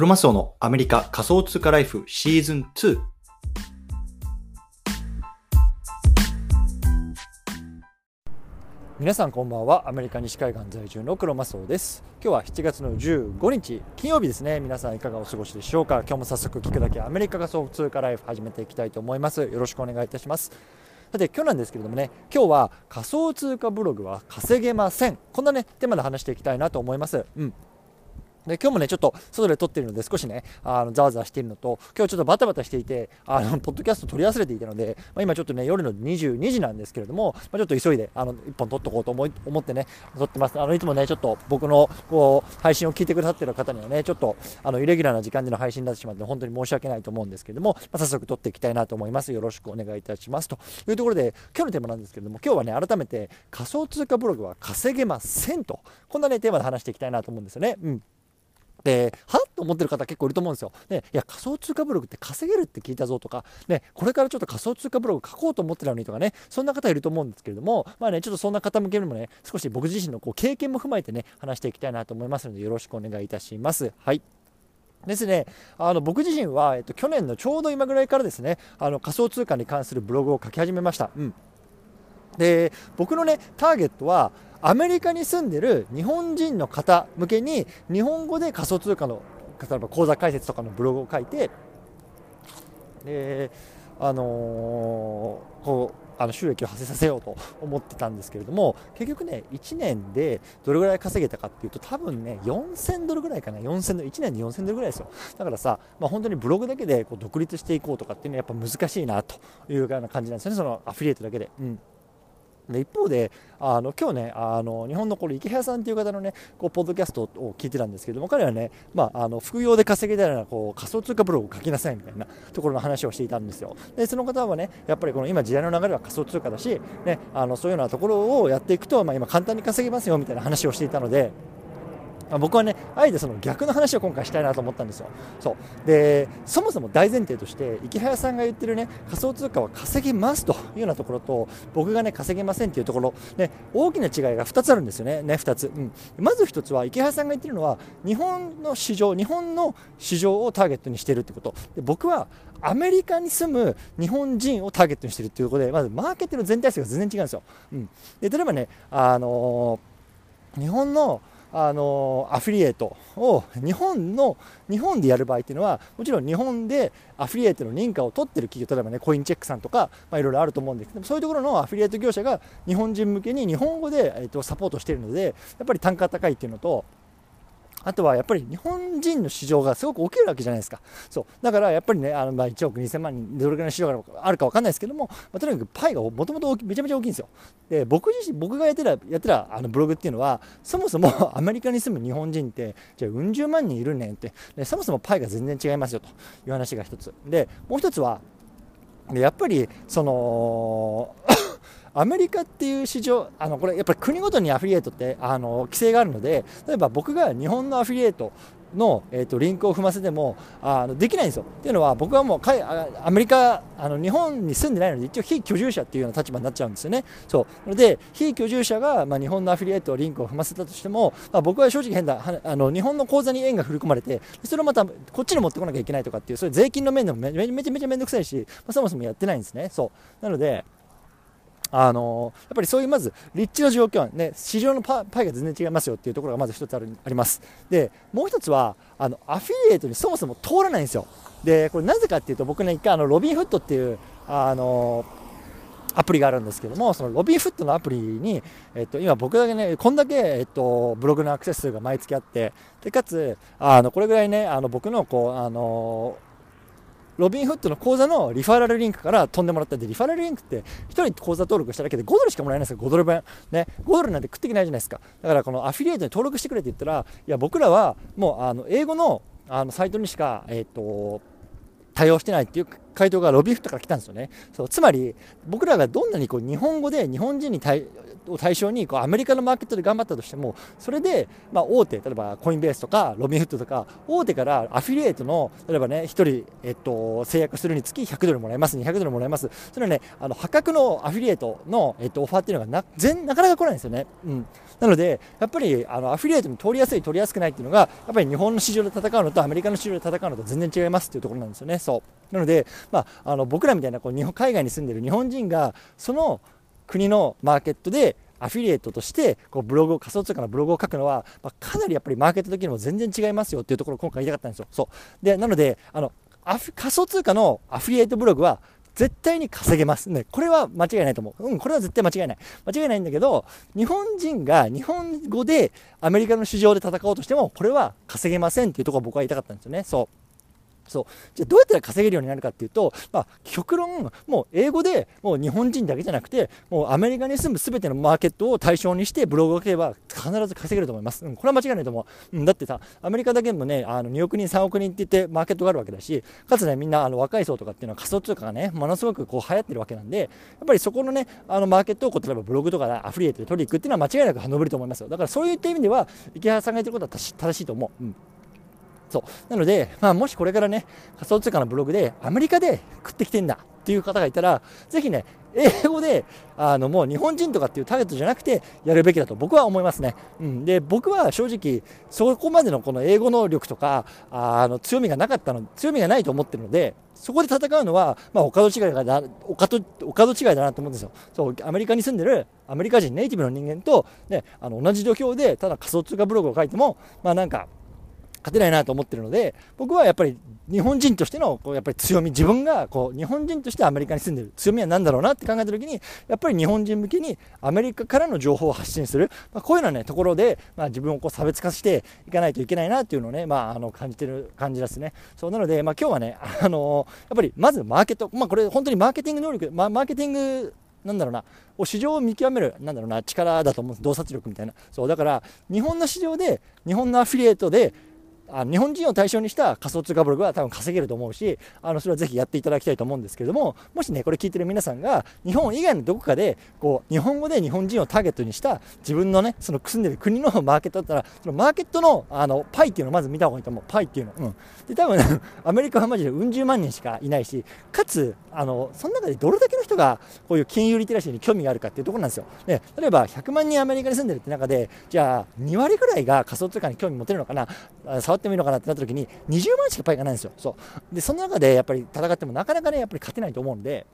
クロマスオのアメリカ仮想通貨ライフシーズン2。皆さんこんばんは。アメリカ西海岸在住のクロマスオです。今日は7月の15日金曜日ですね。皆さんいかがお過ごしでしょうか？今日も早速聞くだけアメリカ仮想通貨ライフ始めていきたいと思います。よろしくお願いいたします。さて今日なんですけれどもね。今日は仮想通貨ブログは稼げません。こんなねテーマで話していきたいなと思います。うん。で今日もね、ちょっと外で撮ってるので、少しね、あのざわざわしているのと、今日ちょっとバタバタしていて、あのポッドキャスト撮り忘れていたので、まあ、今ちょっとね、夜の22時なんですけれども、まあ、ちょっと急いで、あの1本撮っとこうと思い思ってね、撮ってます。あのいつもね、ちょっと僕のこう配信を聞いてくださってる方にはね、ちょっとあのイレギュラーな時間での配信になってしまって、本当に申し訳ないと思うんですけれども、まあ、早速撮っていきたいなと思います。よろしくお願いいたします。というところで、今日のテーマなんですけれども、今日はね、改めて仮想通貨ブログは稼げませんと、こんなね、テーマで話していきたいなと思うんですよね。うんで、はっ？と思ってる方結構いると思うんですよ。で、いや、仮想通貨ブログって稼げるって聞いたぞとか、ね、これからちょっと仮想通貨ブログ書こうと思ってたのにとかね、そんな方いると思うんですけれども、まあね、ちょっとそんな方向けにもね、少し僕自身のこう経験も踏まえてね、話していきたいなと思いますので、よろしくお願いいたします。はい。ですね、あの僕自身は、えっと、去年のちょうど今ぐらいからですね、あの仮想通貨に関するブログを書き始めました。うん、で僕のねターゲットはアメリカに住んでる日本人の方向けに日本語で仮想通貨の例えば口座開設とかのブログを書いてであのー、こうあの収益を発生させようと思ってたんですけれども結局ね1年でどれぐらい稼げたかっていうと多分ね4000ドルぐらいかな。4000ドル1年で4000ドルぐらいですよ。だからさ、まあ、本当にブログだけでこう独立していこうとかっていうのはやっぱ難しいなというような感じなんですよね。そのアフィリエイトだけで。うん。で一方であの今日ねあの日本のこれ池原さんという方のねこうポッドキャストを聞いてたんですけども彼はね、まあ、あの副業で稼げたらこう仮想通貨ブログを書きなさいみたいなところの話をしていたんですよ。でその方はねやっぱりこの今時代の流れは仮想通貨だし、ね、あのそういうようなところをやっていくと、まあ、今簡単に稼げますよみたいな話をしていたのでまあ、僕はねあえてその逆の話を今回したいなと思ったんですよ。そう。でそもそも大前提として池早さんが言ってるね仮想通貨は稼げますというようなところと僕がね稼げませんというところ、ね、大きな違いが2つあるんですよね。ね2つ、うん、まず1つは池早さんが言ってるのは日本の市場日本の市場をターゲットにしているってこと。で僕はアメリカに住む日本人をターゲットにしているということでまずマーケットの全体数が全然違うんですよ、うん、で例えばねあのー、日本のあのアフィリエイトを日本の日本でやる場合っていうのはもちろん日本でアフィリエイトの認可を取ってる企業例えばねコインチェックさんとか、まあ、いろいろあると思うんですけどそういうところのアフィリエイト業者が日本人向けに日本語で、えー、とサポートしているのでやっぱり単価高いっていうのとあとはやっぱり日本人の市場がすごく大きいわけじゃないですか。そう。だからやっぱりね、あのまあ1億2000万人、どれぐらいの市場があるか分かんないですけども、まあ、とにかくパイがもともとめちゃめちゃ大きいんですよ。で、僕自身、僕がやってた、やってたあのブログっていうのは、そもそもアメリカに住む日本人って、じゃあうん十万人いるねんって、でそもそもパイが全然違いますよという話が一つ。で、もう一つは、やっぱり、そのアメリカっていう市場、あのこれやっぱり国ごとにアフィリエイトってあの規制があるので、例えば僕が日本のアフィリエイトの、えーと、リンクを踏ませてもあのできないんですよ。っていうのは僕はもうアメリカあの日本に住んでないので一応非居住者っていうような立場になっちゃうんですよね。そうで非居住者が、まあ、日本のアフィリエイトリンクを踏ませたとしても、まあ、僕は正直変だあの日本の口座に円が振り込まれてそれをまたこっちに持ってこなきゃいけないとかっていうそれ税金の面でもめめめちゃめちゃ面倒くさいし、まあ、そもそもやってないんですね。そうなのであのやっぱりそういうまず立地の状況、ね、市場のパイが全然違いますよっていうところがまず一つあるあります。で、もう一つはあのアフィリエイトにそもそも通らないんですよ。で、これなぜかっていうと僕ね、一回あのロビンフットっていうあのアプリがあるんですけども、そのロビンフットのアプリに、えっと、今僕だけね、こんだけ、えっと、ブログのアクセス数が毎月あって、で、かつ、あの、これぐらいね、あの、僕の、こう、あのロビンフットの口座のリファラルリンクから飛んでもらったんで、リファラルリンクって1人口座登録しただけで5ドルしかもらえないんですよ、5ドル分。ね、5ドルなんて食っていけないじゃないですか。だからこのアフィリエイトに登録してくれって言ったら、いや、僕らはもうあの英語のあのサイトにしか、えっ、と、対応してないっていう回答がロビーフットから来たんですよね。そうつまり僕らがどんなにこう日本語で日本人に対を対象にこうアメリカのマーケットで頑張ったとしてもそれで、ま、大手例えばコインベースとかロビンフットとか大手からアフィリエイトの例えばね1人、えっと、制約するにつき100ドルもらえます200ドルもらえます。それはねあの破格のアフィリエイトの、えっと、オファーっていうのがな全なかなか来ないんですよね、うん、なのでやっぱりあのアフィリエイトに取りやすい取りやすくないっていうのがやっぱり日本の市場で戦うのとアメリカの市場で戦うのと全然違いますっていうところなんですよね。そう。なので、まあ、あの僕らみたいなこう日本海外に住んでる日本人がその国のマーケットでアフィリエイトとしてこうブログを仮想通貨のブログを書くのは、まあ、かなりやっぱりマーケット的にも全然違いますよっていうところを今回言いたかったんですよ。そうでなのであの仮想通貨のアフィリエイトブログは絶対に稼げます。ね、これは間違いないと思う。うん、これは絶対間違いない。間違いないんだけど、日本人が日本語でアメリカの市場で戦おうとしても、これは稼げませんっていうところを僕は言いたかったんですよね。そう。そうじゃあどうやったら稼げるようになるかっていうと、まあ、極論、もう英語でもう日本人だけじゃなくて、もうアメリカに住むすべてのマーケットを対象にしてブログを書けば必ず稼げると思います。うん、これは間違いないと思う。うん、だってさ、アメリカだけでもね、あの2億人、3億人って言ってマーケットがあるわけだし、かつね、みんなあの若い層とかっていうのは仮想通貨がね、ものすごくこう流行ってるわけなんで、やっぱりそこのね、あのマーケットをこう例えばブログとかでアフリエイトで取りに行くっていうのは間違いなく伸びると思いますよ。だからそういった意味では、池原さんが言ってることは正しいと思う。うんそう。なので、まあ、もしこれからね仮想通貨のブログでアメリカで食ってきてんだっていう方がいたらぜひね英語であのもう日本人とかっていうターゲットじゃなくてやるべきだと僕は思いますね。うん、で僕は正直そこまでのこの英語能力とかあの強みがなかったの強みがないと思ってるのでそこで戦うのは、まあ、お門違いだお門お門違いだなと思うんですよ。そうアメリカに住んでるアメリカ人ネイティブの人間と、ね、あの同じ土俵でただ仮想通貨ブログを書いてもまあなんか勝てないなと思ってるので、僕はやっぱり日本人としてのこうやっぱり強み、自分がこう日本人としてアメリカに住んでる強みは何だろうなって考えた時に、やっぱり日本人向けにアメリカからの情報を発信する、まあ、こういうような、ね、ところで、まあ、自分をこう差別化していかないといけないなっていうのをね、まあ、あの感じてる感じですね。そうなので、まあ、今日はね、あのやっぱりまずマーケット、まあ、これ本当にマーケティング能力、まあ、マーケティングなんだろうな、市場を見極める、なんだろうな、力だと思う、洞察力みたいな。そう、だから、日本の市場で、日本のアフィリエイトで、あ日本人を対象にした仮想通貨ブログは多分稼げると思うし、あのそれはぜひやっていただきたいと思うんですけれども、もしね、これ聞いてる皆さんが、日本以外のどこかで、こう、日本語で日本人をターゲットにした自分のね、その住んでる国のマーケットだったら、そのマーケットの、あの、パイっていうのをまず見た方がいいと思う。パイっていうの。うん。で、多分、アメリカはマジでうん十万人しかいないし、かつ、あの、その中でどれだけの人が、こういう金融リテラシーに興味があるかっていうところなんですよ。で、例えば100万人アメリカに住んでるって中で、じゃあ、2割ぐらいが仮想通貨に興味持てるのかな、触ってもいいのかなってなった時に、に20万しかパイがないんですよ。そうでその中でやっぱり戦ってもなかなかねやっぱり勝てないと思うんで。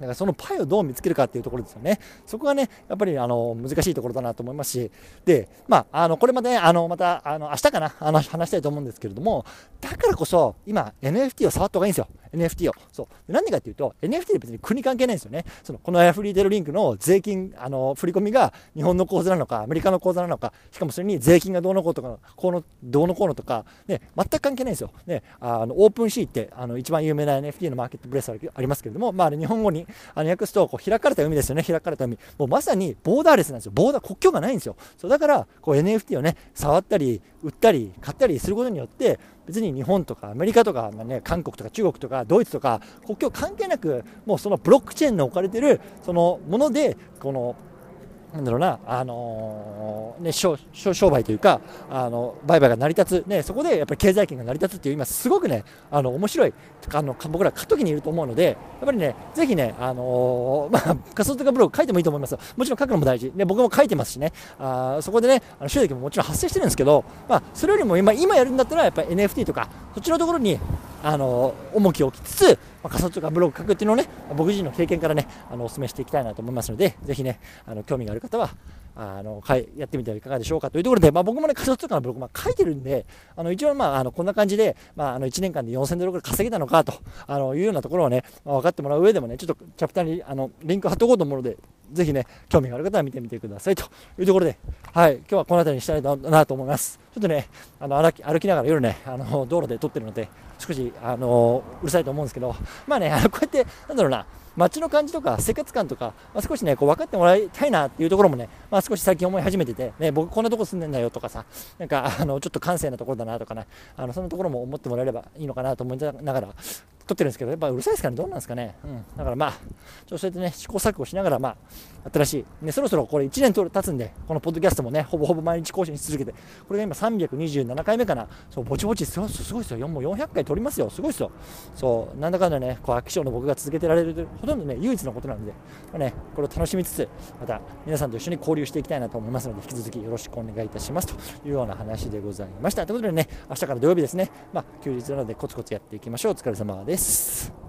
だからそのパイをどう見つけるかっていうところですよね。そこがね、やっぱりあの難しいところだなと思いますし、で、まあ、あのこれまで、ね、あのまたあの明日かなあの話したいと思うんですけれども、だからこそ今 NFT を触った方がいいんですよ。NFT を。そう。なんでかっていうと、NFT って別に国関係ないんですよね。その、このアフリーテルリンクの税金、あの、振り込みが日本の口座なのか、アメリカの口座なのか、しかもそれに税金がどうのこうとか、こうの、どうのこうのとか、ね、全く関係ないんですよ。ね、あの、オープンシーって、あの、一番有名な NFT のマーケットプレスありますけれども、まあ、日本語に、あの、訳すと、こう、開かれた海ですよね。開かれた海。もうまさにボーダーレスなんですよ。ボーダー、国境がないんですよ。そう、だから、こう、NFT をね、触ったり、売ったり、買ったりすることによって、別に日本とかアメリカとか、ね、韓国とか中国とかドイツとか国境関係なくもうそのブロックチェーンの置かれてるそのものでこのなんだろうな、あのー、ね、商商売というか、あの売買が成り立つ、ね、そこでやっぱり経済圏が成り立つっていう、今、すごくね、あの面白いあの、僕ら過渡期にいると思うので、やっぱりね、ぜひね、あのー、まあ、仮想通貨ブログ書いてもいいと思います。もちろん書くのも大事。ね、僕も書いてますしね、あそこでね、あの収益ももちろん発生してるんですけど、まあ、それよりも今今やるんだったら、やっぱり NFT とか、そっちのところに、あの重きを置きつつ、まあ、仮想通貨ブログ書くっていうのをね、僕自身の経験からね、あのお勧めしていきたいなと思いますので、ぜひね、あの興味がある方は、あのやってみてはいかがでしょうか？というところで、まあ、僕もね、仮想通貨のブログ、まあ、書いてるんで、あの一応、まあ、あのこんな感じで、まあ、あの1年間で4000ドルぐらい稼げたのかとあのいうようなところをね、まあ、分かってもらう上でもね、ちょっとチャプターにあのリンク貼っておこうと思うので、ぜひね、興味がある方は見てみてくださいというところで、はい、今日はこの辺りにしたいなと思います。ちょっとね、あの歩き歩きながら夜ね、あの道路で撮ってるので、少しあのうるさいと思うんですけど、まあね、あのこうやって、なんだろうな、街の感じとか生活感とか、まあ、少しね、こう分かってもらいたいなっていうところもね、まあ、少し最近思い始めてて、ね、僕こんなとこ住んでんだよとかさ、なんか、あの、ちょっと閑静なところだなとかね、あの、そんなところも思ってもらえればいいのかなと思いながら、撮ってるんですけど、やっぱうるさいですかね、どうなんですかね。うん、だからまあ、そうやってね、試行錯誤しながら、まあ、新しい、ね、そろそろこれ1年経つんで、このポッドキャストもね、ほぼほぼ毎日更新し続けて、これが今327回目かな、そう、ぼちぼちすごいですよ、もう400回撮りますよ、すごいですよ。そう、なんだかんだね、こう、飽き性の僕が続けてられる、ほとんどね、唯一のことなので、まあ、ね、これを楽しみつつ、また皆さんと一緒に交流していきたいなと思いますので、引き続きよろしくお願いいたします。というような話でございました。ということでね、明日から土曜日ですね、まあ、休日なのでコツコツやっていきましょう。お疲れ様です。